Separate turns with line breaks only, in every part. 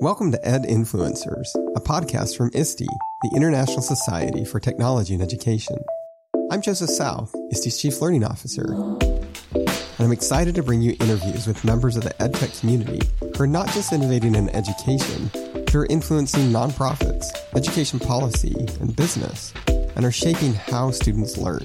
Welcome to Ed Influencers, a podcast from ISTE, the International Society for Technology in Education. I'm Joseph South, ISTE's Chief Learning Officer, and I'm excited to bring you interviews with members of the EdTech community who are not just innovating in education, but are influencing nonprofits, education policy, and business, and are shaping how students learn.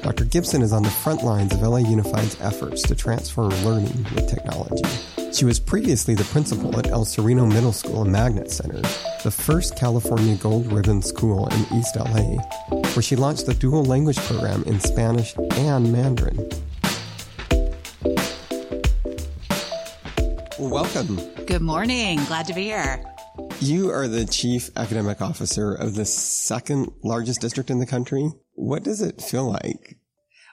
Dr. Gipson is on the front lines of LA Unified's efforts to transform learning with technology. She was previously the principal at El Sereno Middle School and Magnet Center, the first California Gold Ribbon school in East LA, where she launched the dual language program in Spanish and Mandarin. Welcome.
Good morning. Glad to be here.
You are the chief academic officer of the second largest district in the country. What does it feel like?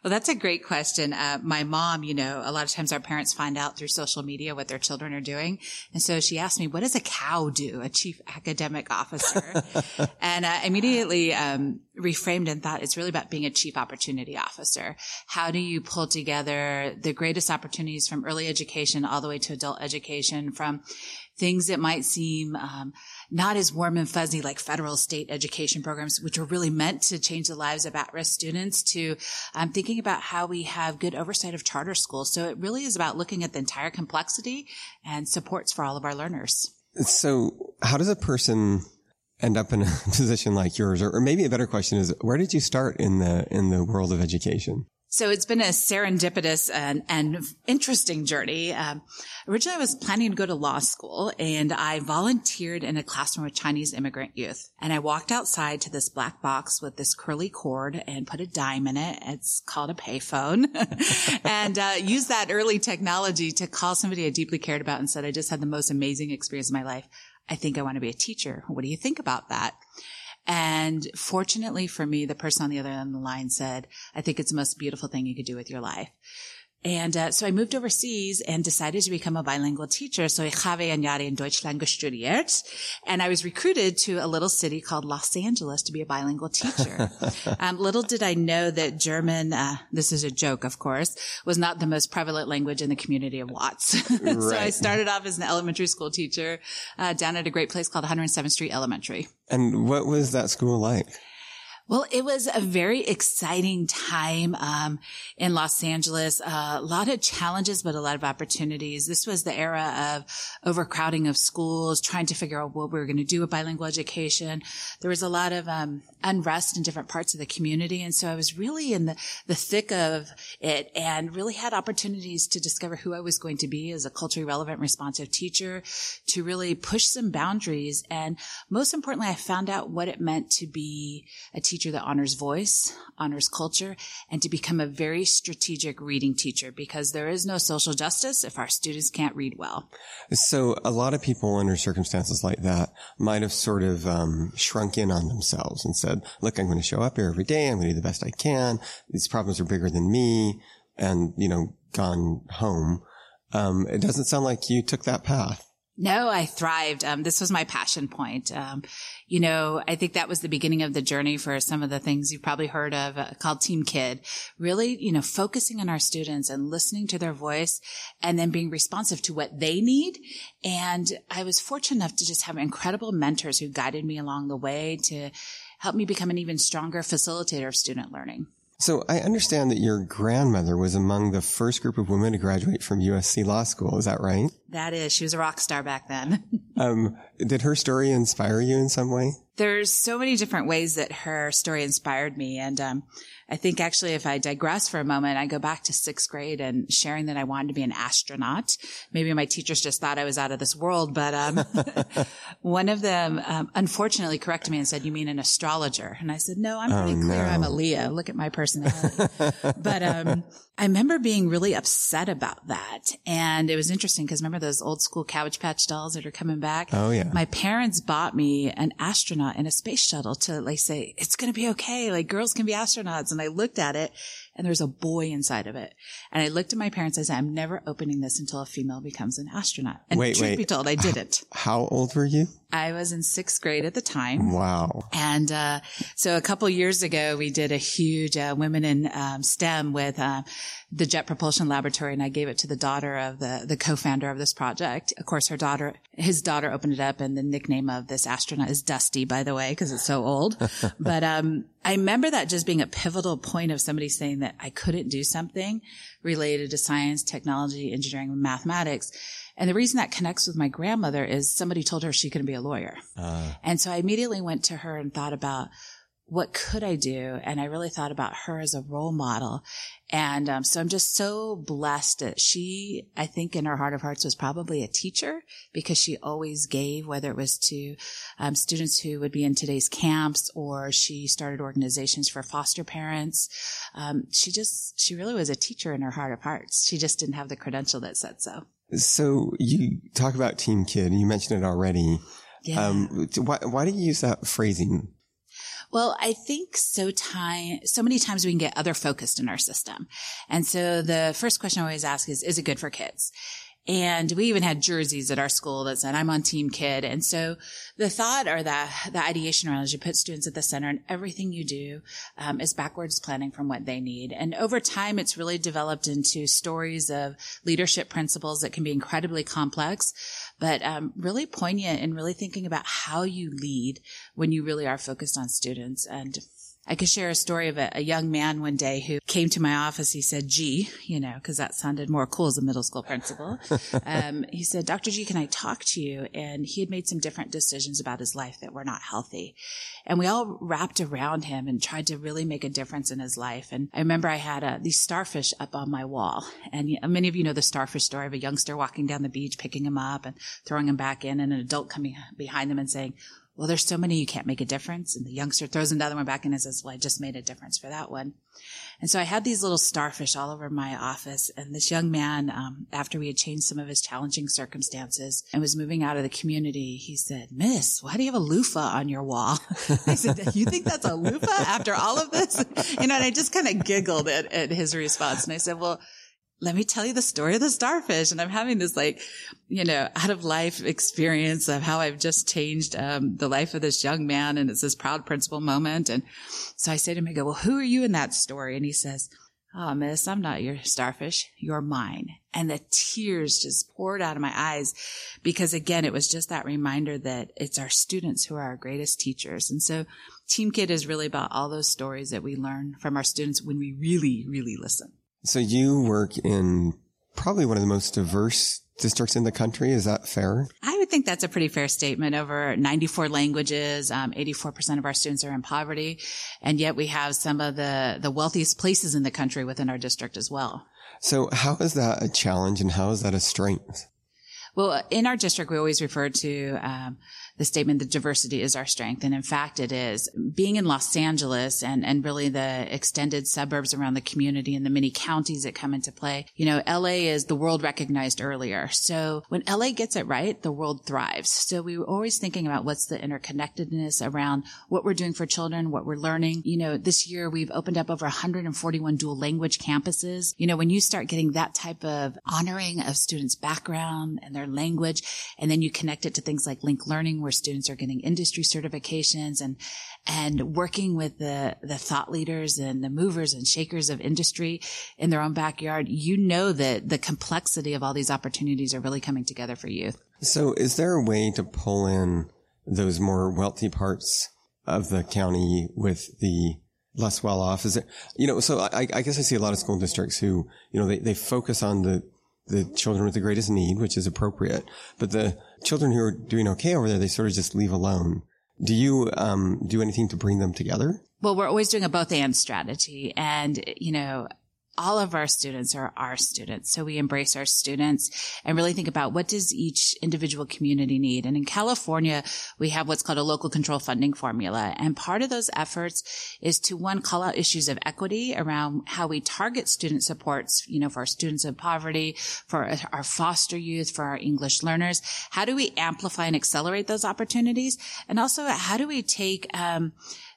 Well, that's a great question. Uh, my mom, you know, a lot of times our parents find out through social media what their children are doing. And so she asked me, what does a cow do? A chief academic officer. and I immediately, um, reframed and thought it's really about being a chief opportunity officer. How do you pull together the greatest opportunities from early education all the way to adult education from things that might seem um, not as warm and fuzzy like federal state education programs, which are really meant to change the lives of at-risk students to um, thinking about how we have good oversight of charter schools. So it really is about looking at the entire complexity and supports for all of our learners.
So how does a person end up in a position like yours? Or, or maybe a better question is, where did you start in the, in the world of education?
So it's been a serendipitous and, and interesting journey. Um, originally, I was planning to go to law school and I volunteered in a classroom with Chinese immigrant youth. And I walked outside to this black box with this curly cord and put a dime in it. It's called a payphone and uh, used that early technology to call somebody I deeply cared about and said, I just had the most amazing experience of my life. I think I want to be a teacher. What do you think about that? And fortunately for me, the person on the other end of the line said, I think it's the most beautiful thing you could do with your life. And uh, so I moved overseas and decided to become a bilingual teacher. So ich habe ein Jahr in Deutschland studiert. And I was recruited to a little city called Los Angeles to be a bilingual teacher. um, little did I know that German, uh, this is a joke, of course, was not the most prevalent language in the community of Watts. right. so I started off as an elementary school teacher uh, down at a great place called 107th Street Elementary.
And what was that school like?
Well, it was a very exciting time um, in Los Angeles. Uh, a lot of challenges, but a lot of opportunities. This was the era of overcrowding of schools, trying to figure out what we were going to do with bilingual education. There was a lot of um, unrest in different parts of the community, and so I was really in the the thick of it, and really had opportunities to discover who I was going to be as a culturally relevant, responsive teacher, to really push some boundaries, and most importantly, I found out what it meant to be a teacher teacher that honors voice, honors culture, and to become a very strategic reading teacher because there is no social justice if our students can't read well.
So a lot of people under circumstances like that might have sort of um, shrunk in on themselves and said, look, I'm going to show up here every day. I'm going to do the best I can. These problems are bigger than me and, you know, gone home. Um, it doesn't sound like you took that path.
No, I thrived. Um, this was my passion point. Um, you know, I think that was the beginning of the journey for some of the things you've probably heard of uh, called Team Kid. Really, you know, focusing on our students and listening to their voice and then being responsive to what they need. And I was fortunate enough to just have incredible mentors who guided me along the way to help me become an even stronger facilitator of student learning.
So I understand that your grandmother was among the first group of women to graduate from USC Law School. Is that right?
That is. She was a rock star back then.
um, did her story inspire you in some way?
There's so many different ways that her story inspired me. And, um, I think actually if I digress for a moment, I go back to sixth grade and sharing that I wanted to be an astronaut. Maybe my teachers just thought I was out of this world, but, um, one of them, um, unfortunately corrected me and said, you mean an astrologer? And I said, no, I'm pretty oh, clear. No. I'm a Leo. Look at my personality. but, um, I remember being really upset about that. And it was interesting because remember those old school Cabbage Patch dolls that are coming back?
Oh, yeah.
My parents bought me an astronaut in a space shuttle to like say, it's going to be okay. Like girls can be astronauts. And I looked at it and there's a boy inside of it. And I looked at my parents. I said, I'm never opening this until a female becomes an astronaut. And
Wait,
truth
wait.
be told, I didn't.
How old were you?
I was in sixth grade at the time.
Wow.
And uh, so a couple years ago, we did a huge uh, women in um, STEM with uh, the Jet Propulsion Laboratory, and I gave it to the daughter of the the co-founder of this project. Of course, her daughter, his daughter, opened it up, and the nickname of this astronaut is Dusty, by the way, because it's so old. but um, I remember that just being a pivotal point of somebody saying that I couldn't do something related to science, technology, engineering, and mathematics. And the reason that connects with my grandmother is somebody told her she couldn't be a lawyer. Uh. And so I immediately went to her and thought about what could I do? And I really thought about her as a role model. And um, so I'm just so blessed that she, I think in her heart of hearts was probably a teacher because she always gave, whether it was to um, students who would be in today's camps or she started organizations for foster parents. Um, she just, she really was a teacher in her heart of hearts. She just didn't have the credential that said so.
So you talk about Team Kid. You mentioned it already.
Yeah.
Um, why, why do you use that phrasing?
Well, I think so time, so many times we can get other focused in our system. And so the first question I always ask is, is it good for kids? And we even had jerseys at our school that said, I'm on team kid. And so the thought or the, the ideation around is you put students at the center and everything you do um, is backwards planning from what they need. And over time, it's really developed into stories of leadership principles that can be incredibly complex, but um, really poignant and really thinking about how you lead when you really are focused on students. And I could share a story of a, a, young man one day who came to my office. He said, G, you know, cause that sounded more cool as a middle school principal. um, he said, Dr. G, can I talk to you? And he had made some different decisions about his life that were not healthy. And we all wrapped around him and tried to really make a difference in his life. And I remember I had uh, these starfish up on my wall. And many of you know the starfish story of a youngster walking down the beach, picking them up and throwing them back in and an adult coming behind them and saying, well, there's so many you can't make a difference. And the youngster throws another one back in and says, well, I just made a difference for that one. And so I had these little starfish all over my office. And this young man, um, after we had changed some of his challenging circumstances and was moving out of the community, he said, Miss, why do you have a loofah on your wall? I said, you think that's a loofah after all of this? You know, and I just kind of giggled at, at his response. And I said, well, let me tell you the story of the starfish. And I'm having this like, you know, out of life experience of how I've just changed um, the life of this young man. And it's this proud principal moment. And so I say to him, I go, well, who are you in that story? And he says, Oh, miss, I'm not your starfish. You're mine. And the tears just poured out of my eyes because again, it was just that reminder that it's our students who are our greatest teachers. And so Team Kid is really about all those stories that we learn from our students when we really, really listen.
So you work in probably one of the most diverse districts in the country. Is that fair?
I would think that's a pretty fair statement. Over 94 languages, um, 84% of our students are in poverty, and yet we have some of the the wealthiest places in the country within our district as well.
So how is that a challenge, and how is that a strength?
Well, in our district, we always refer to um, the statement that diversity is our strength. And in fact, it is. Being in Los Angeles and, and really the extended suburbs around the community and the many counties that come into play, you know, LA is the world recognized earlier. So when LA gets it right, the world thrives. So we were always thinking about what's the interconnectedness around what we're doing for children, what we're learning. You know, this year we've opened up over 141 dual language campuses. You know, when you start getting that type of honoring of students' background and their language, and then you connect it to things like Linked Learning where students are getting industry certifications and and working with the the thought leaders and the movers and shakers of industry in their own backyard, you know that the complexity of all these opportunities are really coming together for youth.
So is there a way to pull in those more wealthy parts of the county with the less well off? Is it, you know, so I, I guess I see a lot of school districts who, you know, they, they focus on the, the children with the greatest need, which is appropriate, but the children who are doing okay over there, they sort of just leave alone. Do you um, do anything to bring them together?
Well, we're always doing a both and strategy. And, you know, all of our students are our students. So we embrace our students and really think about what does each individual community need. And in California, we have what's called a local control funding formula. And part of those efforts is to one, call out issues of equity around how we target student supports, you know, for our students in poverty, for our foster youth, for our English learners. How do we amplify and accelerate those opportunities? And also, how do we take, um,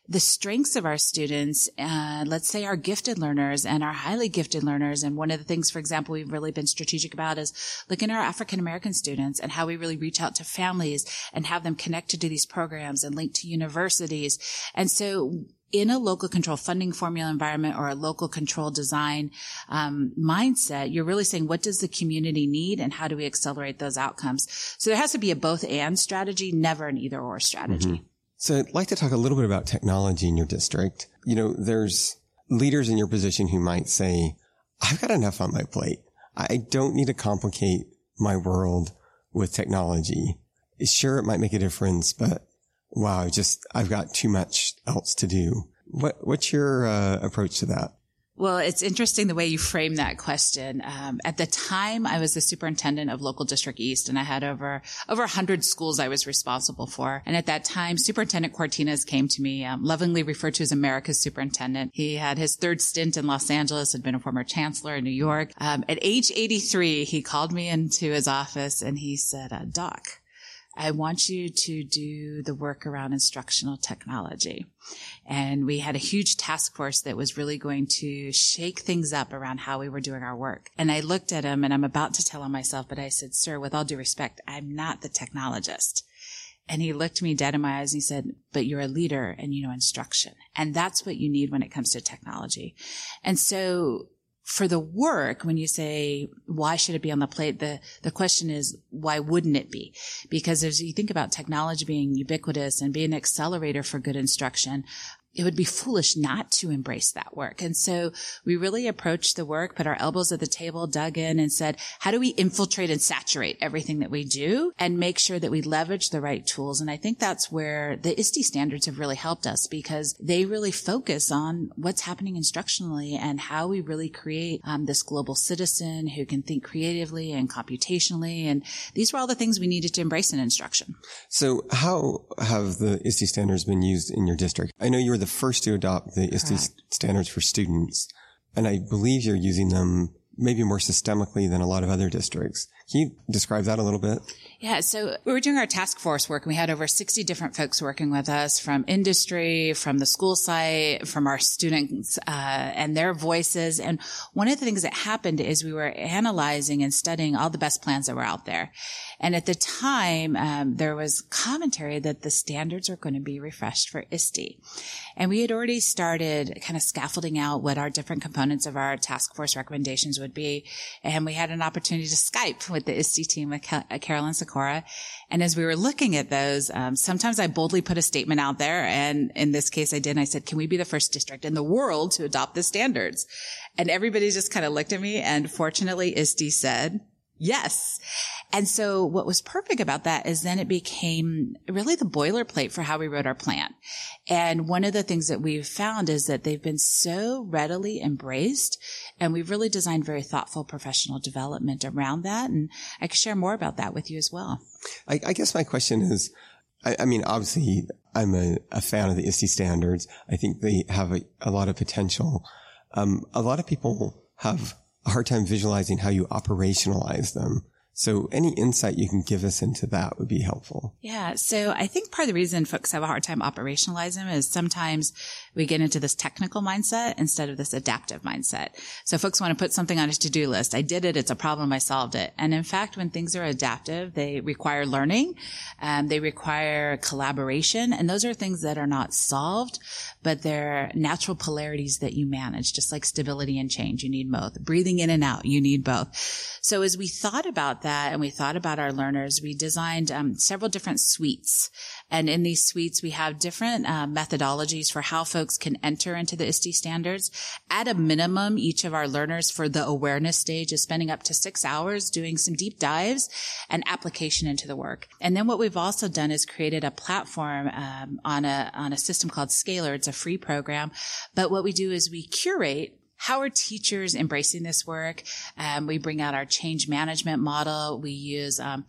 the strengths of our students, uh, let's say our gifted learners and our highly gifted learners. And one of the things, for example, we've really been strategic about is looking at our African American students and how we really reach out to families and have them connected to these programs and linked to universities. And so in a local control funding formula environment or a local control design um, mindset, you're really saying what does the community need and how do we accelerate those outcomes? So there has to be a both and strategy, never an either or strategy. Mm-hmm.
So I'd like to talk a little bit about technology in your district. You know, there's leaders in your position who might say, I've got enough on my plate. I don't need to complicate my world with technology. Sure, it might make a difference, but wow, just I've got too much else to do. What what's your uh, approach to that?
Well, it's interesting the way you frame that question. Um, at the time, I was the superintendent of local district East, and I had over over hundred schools I was responsible for. And at that time, Superintendent Cortines came to me, um, lovingly referred to as America's superintendent. He had his third stint in Los Angeles, had been a former chancellor in New York. Um, at age 83, he called me into his office and he said, uh, "Doc." I want you to do the work around instructional technology. And we had a huge task force that was really going to shake things up around how we were doing our work. And I looked at him and I'm about to tell him myself, but I said, sir, with all due respect, I'm not the technologist. And he looked me dead in my eyes and he said, but you're a leader and you know instruction. And that's what you need when it comes to technology. And so for the work, when you say, why should it be on the plate? The, the question is, why wouldn't it be? Because as you think about technology being ubiquitous and being an accelerator for good instruction, it would be foolish not to embrace that work. And so we really approached the work, put our elbows at the table, dug in and said, how do we infiltrate and saturate everything that we do and make sure that we leverage the right tools? And I think that's where the ISTE standards have really helped us because they really focus on what's happening instructionally and how we really create um, this global citizen who can think creatively and computationally. And these were all the things we needed to embrace in instruction.
So how have the ISTE standards been used in your district? I know you were the first to adopt the ISTE standards for students. And I believe you're using them maybe more systemically than a lot of other districts. Can you describe that a little bit?
Yeah. So we were doing our task force work and we had over 60 different folks working with us from industry, from the school site, from our students, uh, and their voices. And one of the things that happened is we were analyzing and studying all the best plans that were out there. And at the time, um, there was commentary that the standards are going to be refreshed for ISTE. And we had already started kind of scaffolding out what our different components of our task force recommendations would be. And we had an opportunity to Skype with the ISTE team with Carolyn Sykora. And as we were looking at those, um, sometimes I boldly put a statement out there. And in this case, I did. And I said, can we be the first district in the world to adopt the standards? And everybody just kind of looked at me. And fortunately, ISTE said, Yes. And so what was perfect about that is then it became really the boilerplate for how we wrote our plan. And one of the things that we've found is that they've been so readily embraced and we've really designed very thoughtful professional development around that. And I can share more about that with you as well.
I, I guess my question is, I, I mean, obviously I'm a, a, fan of the ISTE standards. I think they have a, a lot of potential. Um, a lot of people have a hard time visualizing how you operationalize them. So any insight you can give us into that would be helpful.
Yeah. So I think part of the reason folks have a hard time operationalizing is sometimes we get into this technical mindset instead of this adaptive mindset. So folks want to put something on a to-do list. I did it. It's a problem. I solved it. And in fact, when things are adaptive, they require learning, and um, they require collaboration. And those are things that are not solved, but they're natural polarities that you manage, just like stability and change. You need both. Breathing in and out, you need both. So as we thought about that and we thought about our learners, we designed um, several different suites. And in these suites, we have different uh, methodologies for how folks can enter into the ISTE standards. At a minimum, each of our learners for the awareness stage is spending up to six hours doing some deep dives and application into the work. And then what we've also done is created a platform um, on a on a system called Scalar. It's a free program, but what we do is we curate how are teachers embracing this work? Um, we bring out our change management model. We use um,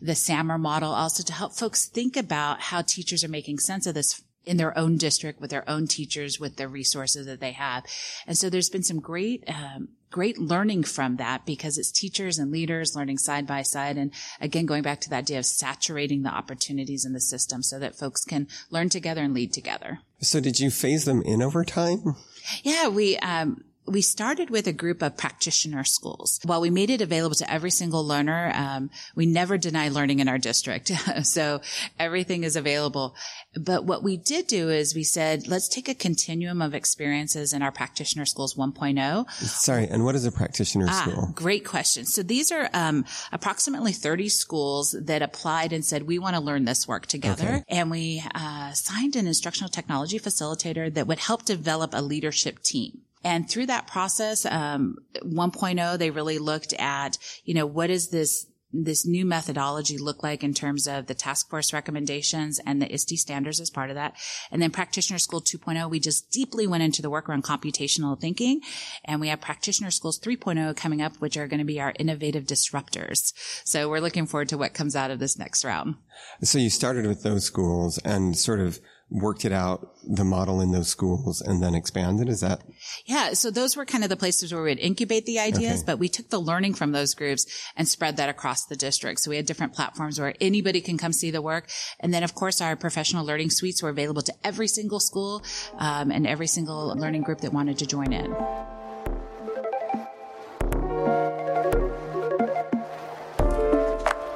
the SAMR model also to help folks think about how teachers are making sense of this in their own district with their own teachers with the resources that they have. And so there's been some great um, great learning from that because it's teachers and leaders learning side by side. And again, going back to that idea of saturating the opportunities in the system so that folks can learn together and lead together.
So did you phase them in over time?
Yeah, we, um, we started with a group of practitioner schools. While we made it available to every single learner, um, we never deny learning in our district. so everything is available. But what we did do is we said, let's take a continuum of experiences in our practitioner schools 1.0.
Sorry. And what is a practitioner
ah,
school?
Great question. So these are um, approximately 30 schools that applied and said, we want to learn this work together. Okay. And we uh, signed an instructional technology facilitator that would help develop a leadership team. And through that process, um, 1.0, they really looked at, you know, what is this this new methodology look like in terms of the task force recommendations and the ISTE standards as part of that? And then practitioner school 2.0, we just deeply went into the work around computational thinking. And we have practitioner schools 3.0 coming up, which are going to be our innovative disruptors. So we're looking forward to what comes out of this next round.
So you started with those schools and sort of worked it out, the model in those schools and then expanded? Is that?
Yeah. So those were kind of the places where we'd incubate the ideas, okay. but we took the learning from those groups and spread that across the district. So we had different platforms where anybody can come see the work. And then of course our professional learning suites were available to every single school, um, and every single learning group that wanted to join in.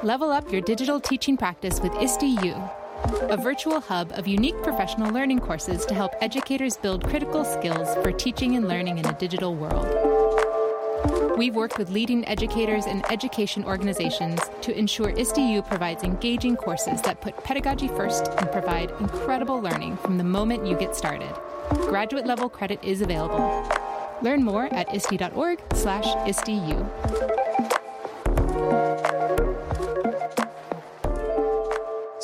Level up your digital teaching practice with ISTE-U a virtual hub of unique professional learning courses to help educators build critical skills for teaching and learning in a digital world. We've worked with leading educators and education organizations to ensure ISTE-U provides engaging courses that put pedagogy first and provide incredible learning from the moment you get started. Graduate level credit is available. Learn more at iste.org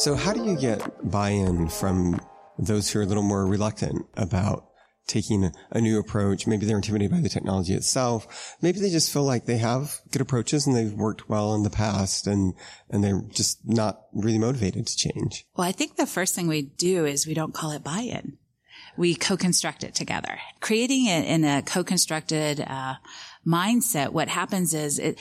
So how do you get buy-in from those who are a little more reluctant about taking a, new approach? Maybe they're intimidated by the technology itself. Maybe they just feel like they have good approaches and they've worked well in the past and, and they're just not really motivated to change.
Well, I think the first thing we do is we don't call it buy-in. We co-construct it together. Creating it in a co-constructed, uh, mindset, what happens is it,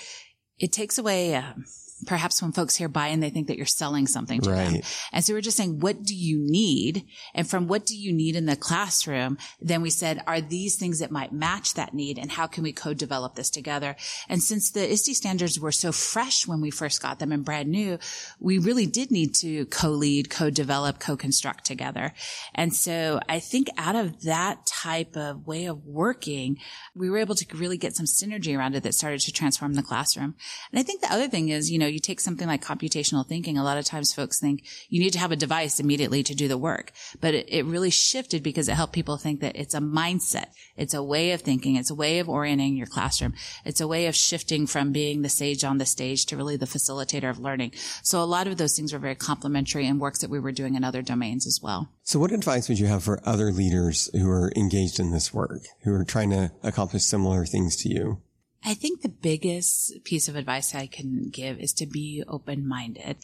it takes away, um, perhaps when folks hear buy in, they think that you're selling something to right. them. And so we're just saying, what do you need? And from what do you need in the classroom? Then we said, are these things that might match that need? And how can we co-develop this together? And since the ISTE standards were so fresh when we first got them and brand new, we really did need to co-lead, co-develop, co-construct together. And so I think out of that type of way of working, we were able to really get some synergy around it that started to transform the classroom. And I think the other thing is, you know, you take something like computational thinking. A lot of times folks think you need to have a device immediately to do the work, but it, it really shifted because it helped people think that it's a mindset. It's a way of thinking. It's a way of orienting your classroom. It's a way of shifting from being the sage on the stage to really the facilitator of learning. So a lot of those things were very complementary and works that we were doing in other domains as well.
So what advice would you have for other leaders who are engaged in this work, who are trying to accomplish similar things to you?
I think the biggest piece of advice I can give is to be open minded.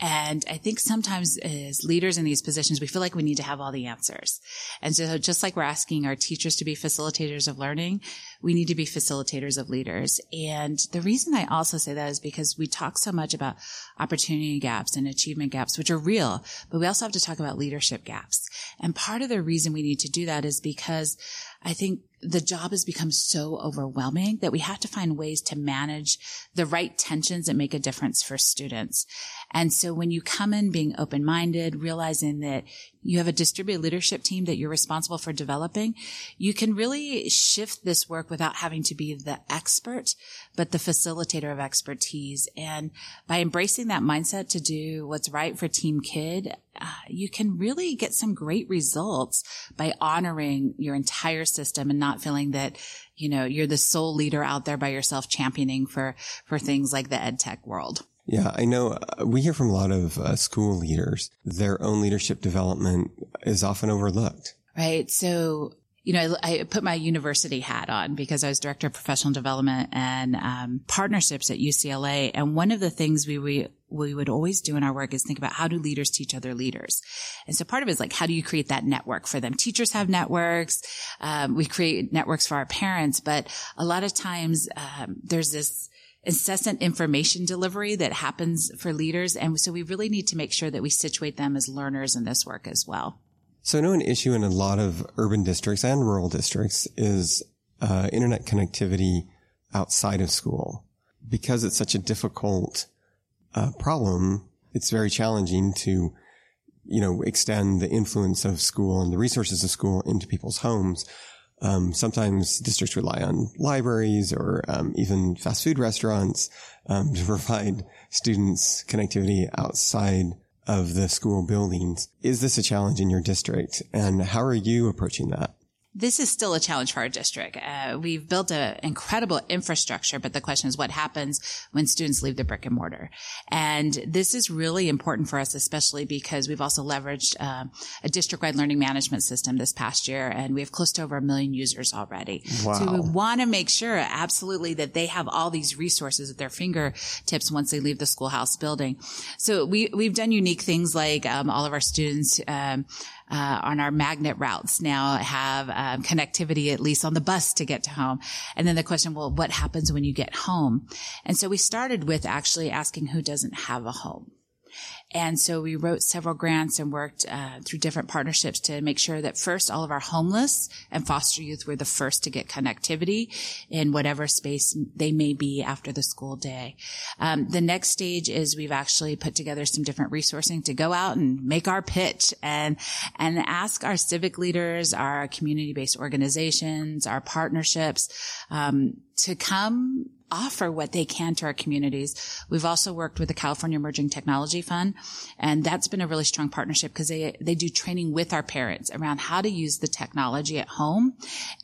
And I think sometimes as leaders in these positions, we feel like we need to have all the answers. And so just like we're asking our teachers to be facilitators of learning, we need to be facilitators of leaders. And the reason I also say that is because we talk so much about opportunity gaps and achievement gaps, which are real, but we also have to talk about leadership gaps. And part of the reason we need to do that is because I think the job has become so overwhelming that we have to find ways to manage the right tensions that make a difference for students. And so when you come in being open minded, realizing that you have a distributed leadership team that you're responsible for developing, you can really shift this work without having to be the expert, but the facilitator of expertise. And by embracing that mindset to do what's right for Team Kid, uh, you can really get some great results by honoring your entire system and not feeling that, you know, you're the sole leader out there by yourself championing for, for things like the ed tech world.
Yeah, I know uh, we hear from a lot of uh, school leaders, their own leadership development is often overlooked.
Right. So you know, I, put my university hat on because I was director of professional development and um, partnerships at UCLA. And one of the things we, we we would always do in our work is think about how do leaders teach other leaders. And so part of it is like, how do you create that network for them? Teachers have networks. Um, we create networks for our parents, but a lot of times, um, there's this, incessant information delivery that happens for leaders. And so we really need to make sure that we situate them as learners in this work as well.
So I know an issue in a lot of urban districts and rural districts is uh, internet connectivity outside of school. Because it's such a difficult uh, problem, it's very challenging to, you know, extend the influence of school and the resources of school into people's homes. Um, sometimes districts rely on libraries or um, even fast food restaurants um, to provide students connectivity outside of the school buildings. Is this a challenge in your district, and how are you approaching that?
This is still a challenge for our district. Uh, we've built an incredible infrastructure, but the question is what happens when students leave the brick and mortar? And this is really important for us, especially because we've also leveraged uh, a district-wide learning management system this past year, and we have close to over a million users already. Wow. So we want to make sure, absolutely, that they have all these resources at their fingertips once they leave the schoolhouse building. So we we've done unique things like um, all of our students. Um, uh, on our magnet routes now have um, connectivity at least on the bus to get to home. And then the question, well, what happens when you get home? And so we started with actually asking who doesn't have a home. And so we wrote several grants and worked uh, through different partnerships to make sure that first all of our homeless and foster youth were the first to get connectivity in whatever space they may be after the school day. Um, the next stage is we've actually put together some different resourcing to go out and make our pitch and and ask our civic leaders, our community-based organizations, our partnerships um, to come offer what they can to our communities. We've also worked with the California Emerging Technology Fund, and that's been a really strong partnership because they, they do training with our parents around how to use the technology at home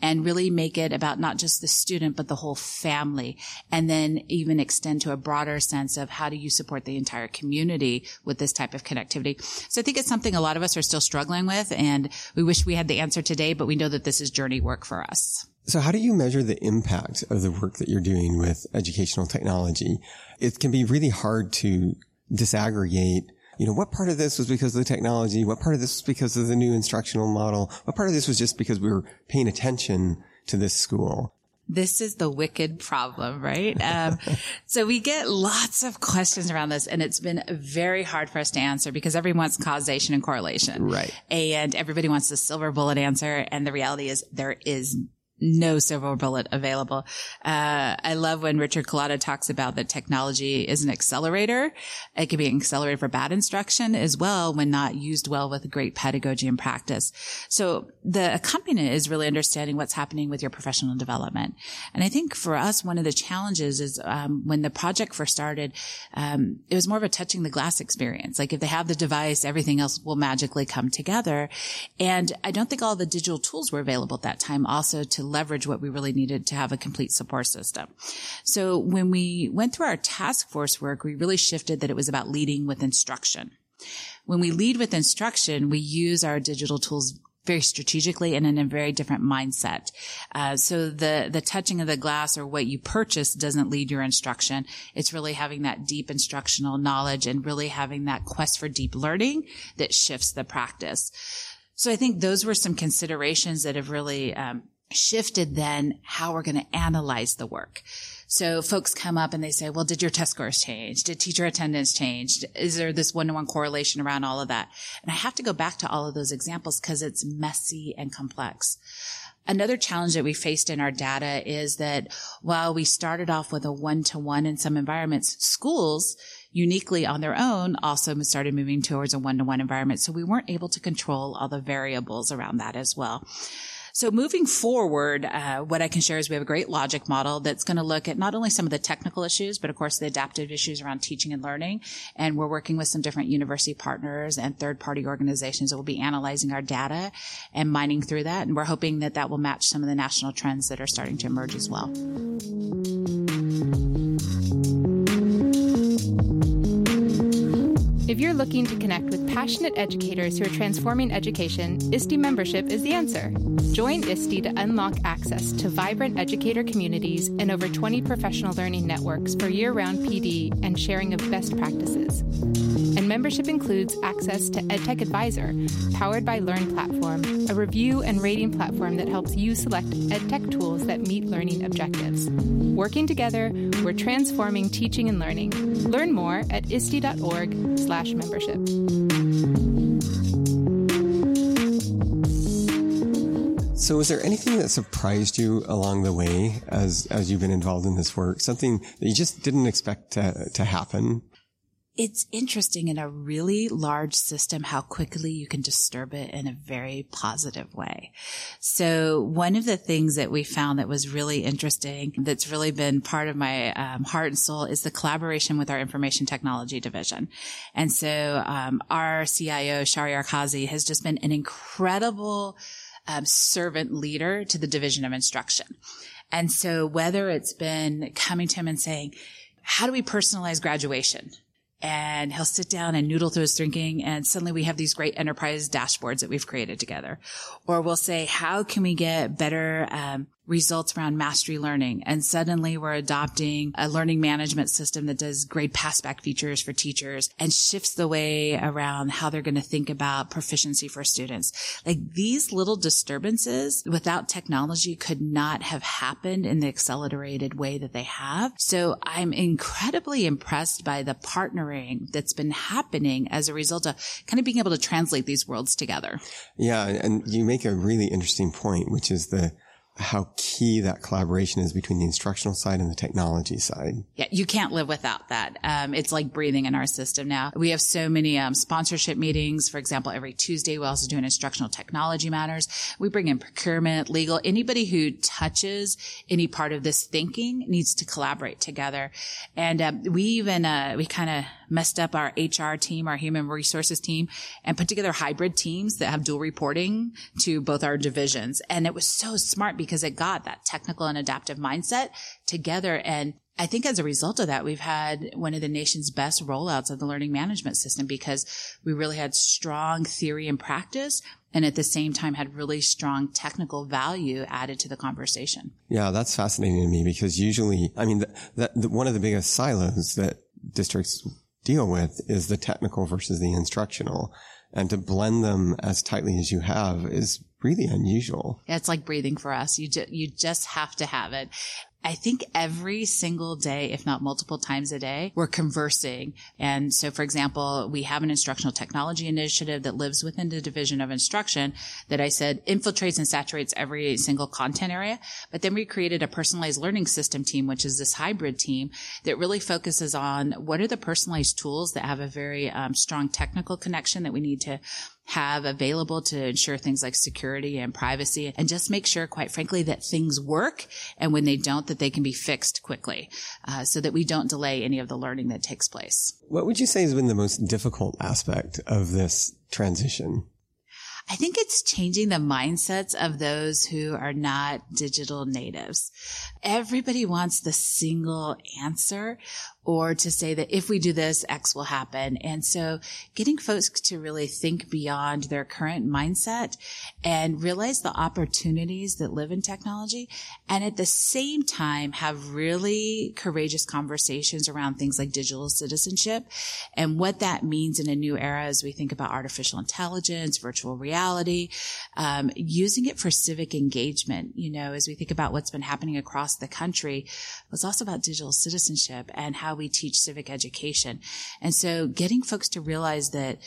and really make it about not just the student, but the whole family. And then even extend to a broader sense of how do you support the entire community with this type of connectivity. So I think it's something a lot of us are still struggling with, and we wish we had the answer today, but we know that this is journey work for us.
So how do you measure the impact of the work that you're doing with educational technology? It can be really hard to disaggregate, you know, what part of this was because of the technology? What part of this was because of the new instructional model? What part of this was just because we were paying attention to this school?
This is the wicked problem, right? Um, so we get lots of questions around this and it's been very hard for us to answer because everyone wants causation and correlation.
Right.
And everybody wants the silver bullet answer. And the reality is there is no silver bullet available. Uh, I love when Richard Culatta talks about that technology is an accelerator. It can be an accelerator for bad instruction as well when not used well with great pedagogy and practice. So the accompaniment is really understanding what's happening with your professional development. And I think for us, one of the challenges is um, when the project first started, um, it was more of a touching the glass experience. Like if they have the device, everything else will magically come together. And I don't think all the digital tools were available at that time also to leverage what we really needed to have a complete support system. So when we went through our task force work, we really shifted that it was about leading with instruction. When we lead with instruction, we use our digital tools very strategically and in a very different mindset. Uh, so the the touching of the glass or what you purchase doesn't lead your instruction. It's really having that deep instructional knowledge and really having that quest for deep learning that shifts the practice. So I think those were some considerations that have really um, shifted then how we're going to analyze the work. So folks come up and they say, well, did your test scores change? Did teacher attendance change? Is there this one-to-one correlation around all of that? And I have to go back to all of those examples because it's messy and complex. Another challenge that we faced in our data is that while we started off with a one-to-one in some environments, schools uniquely on their own also started moving towards a one-to-one environment. So we weren't able to control all the variables around that as well. So moving forward, uh, what I can share is we have a great logic model that's going to look at not only some of the technical issues, but of course the adaptive issues around teaching and learning. And we're working with some different university partners and third party organizations that will be analyzing our data and mining through that. And we're hoping that that will match some of the national trends that are starting to emerge as well.
If you're looking to connect with passionate educators who are transforming education, ISTE membership is the answer. Join ISTE to unlock access to vibrant educator communities and over 20 professional learning networks for year round PD and sharing of best practices. And membership includes access to EdTech Advisor, powered by Learn Platform, a review and rating platform that helps you select EdTech tools that meet learning objectives. Working together, we're transforming teaching and learning. Learn more at iste.org slash membership.
So, is there anything that surprised you along the way as as you've been involved in this work? Something that you just didn't expect to to happen?
It's interesting in a really large system how quickly you can disturb it in a very positive way. So one of the things that we found that was really interesting, that's really been part of my um, heart and soul, is the collaboration with our information technology division. And so um, our CIO Shahryar Khazei has just been an incredible um, servant leader to the division of instruction. And so whether it's been coming to him and saying, how do we personalize graduation? And he'll sit down and noodle through his drinking and suddenly we have these great enterprise dashboards that we've created together. Or we'll say how can we get better um, results around mastery learning. And suddenly we're adopting a learning management system that does grade passback features for teachers and shifts the way around how they're going to think about proficiency for students. Like these little disturbances without technology could not have happened in the accelerated way that they have. So I'm incredibly impressed by the partnering that's been happening as a result of kind of being able to translate these worlds together.
Yeah. And you make a really interesting point, which is the, how key that collaboration is between the instructional side and the technology side.
Yeah, you can't live without that. Um, it's like breathing in our system now. We have so many um, sponsorship meetings. For example, every Tuesday we also do an instructional technology matters. We bring in procurement, legal, anybody who touches any part of this thinking needs to collaborate together. And um, we even uh, we kind of messed up our HR team, our human resources team, and put together hybrid teams that have dual reporting to both our divisions. And it was so smart because it got that technical and adaptive mindset together. And I think as a result of that, we've had one of the nation's best rollouts of the learning management system because we really had strong theory and practice and at the same time had really strong technical value added to the conversation.
Yeah, that's fascinating to me because usually, I mean, that, one of the biggest silos that districts deal with is the technical versus the instructional. And to blend them as tightly as you have is really unusual.
Yeah, it's like breathing for us. You ju- you just have to have it. I think every single day, if not multiple times a day, we're conversing. And so, for example, we have an instructional technology initiative that lives within the division of instruction that I said infiltrates and saturates every single content area. But then we created a personalized learning system team, which is this hybrid team that really focuses on what are the personalized tools that have a very um, strong technical connection that we need to have available to ensure things like security and privacy and just make sure, quite frankly, that things work. And when they don't, that they can be fixed quickly uh, so that we don't delay any of the learning that takes place.
What would you say has been the most difficult aspect of this transition?
I think it's changing the mindsets of those who are not digital natives. Everybody wants the single answer or to say that if we do this, X will happen. And so getting folks to really think beyond their current mindset and realize the opportunities that live in technology and at the same time have really courageous conversations around things like digital citizenship and what that means in a new era as we think about artificial intelligence, virtual reality, um, using it for civic engagement, you know, as we think about what's been happening across the country, it's also about digital citizenship and how we teach civic education. And so getting folks to realize that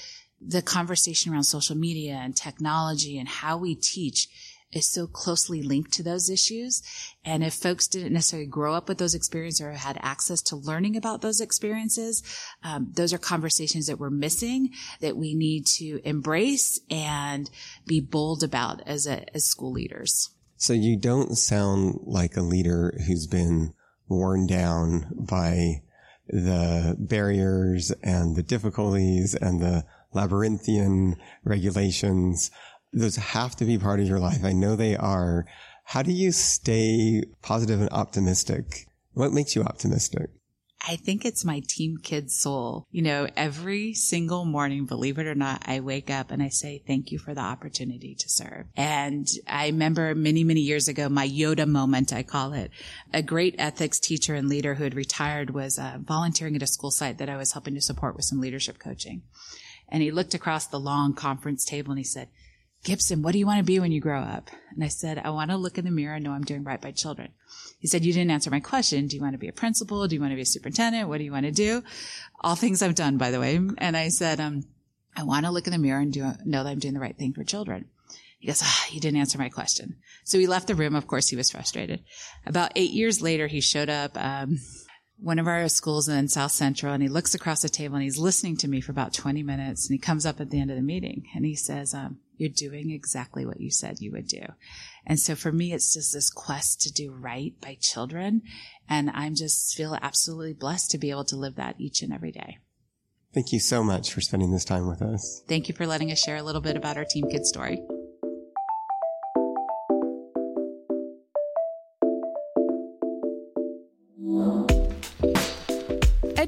the conversation around social media and technology and how we teach is so closely linked to those issues. And if folks didn't necessarily grow up with those experiences or had access to learning about those experiences, um, those are conversations that we're missing that we need to embrace and be bold about as a, as school leaders.
So you don't sound like a leader who's been worn down by the barriers and the difficulties and the labyrinthian regulations. Those have to be part of your life. I know they are. How do you stay positive and optimistic? What makes you optimistic?
I think it's my team kid soul. You know, every single morning, believe it or not, I wake up and I say, thank you for the opportunity to serve. And I remember many, many years ago, my Yoda moment, I call it. A great ethics teacher and leader who had retired was uh, volunteering at a school site that I was helping to support with some leadership coaching. And he looked across the long conference table and he said, Gipson, what do you want to be when you grow up? And I said, I want to look in the mirror and know I'm doing right by children. He said, you didn't answer my question. Do you want to be a principal? Do you want to be a superintendent? What do you want to do? All things I've done, by the way. And I said, um, I want to look in the mirror and do, know that I'm doing the right thing for children. He goes, ah, you didn't answer my question. So he left the room. Of course, he was frustrated. About eight years later, he showed up, um, one of our schools in South Central and he looks across the table and he's listening to me for about 20 minutes and he comes up at the end of the meeting and he says, um, you're doing exactly what you said you would do. And so for me, it's just this quest to do right by children. And I'm just feel absolutely blessed to be able to live that each and every day.
Thank you so much for spending this time with us.
Thank you for letting us share a little bit about our Team Kids story.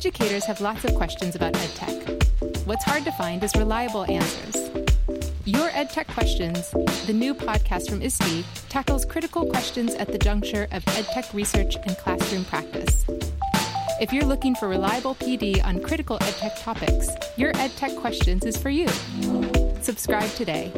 Educators have lots of questions about EdTech. What's hard to find is reliable answers. Your EdTech Questions, the new podcast from ISTE, tackles critical questions at the juncture of EdTech research and classroom practice. If you're looking for reliable PD on critical EdTech topics, your EdTech Questions is for you. Subscribe today.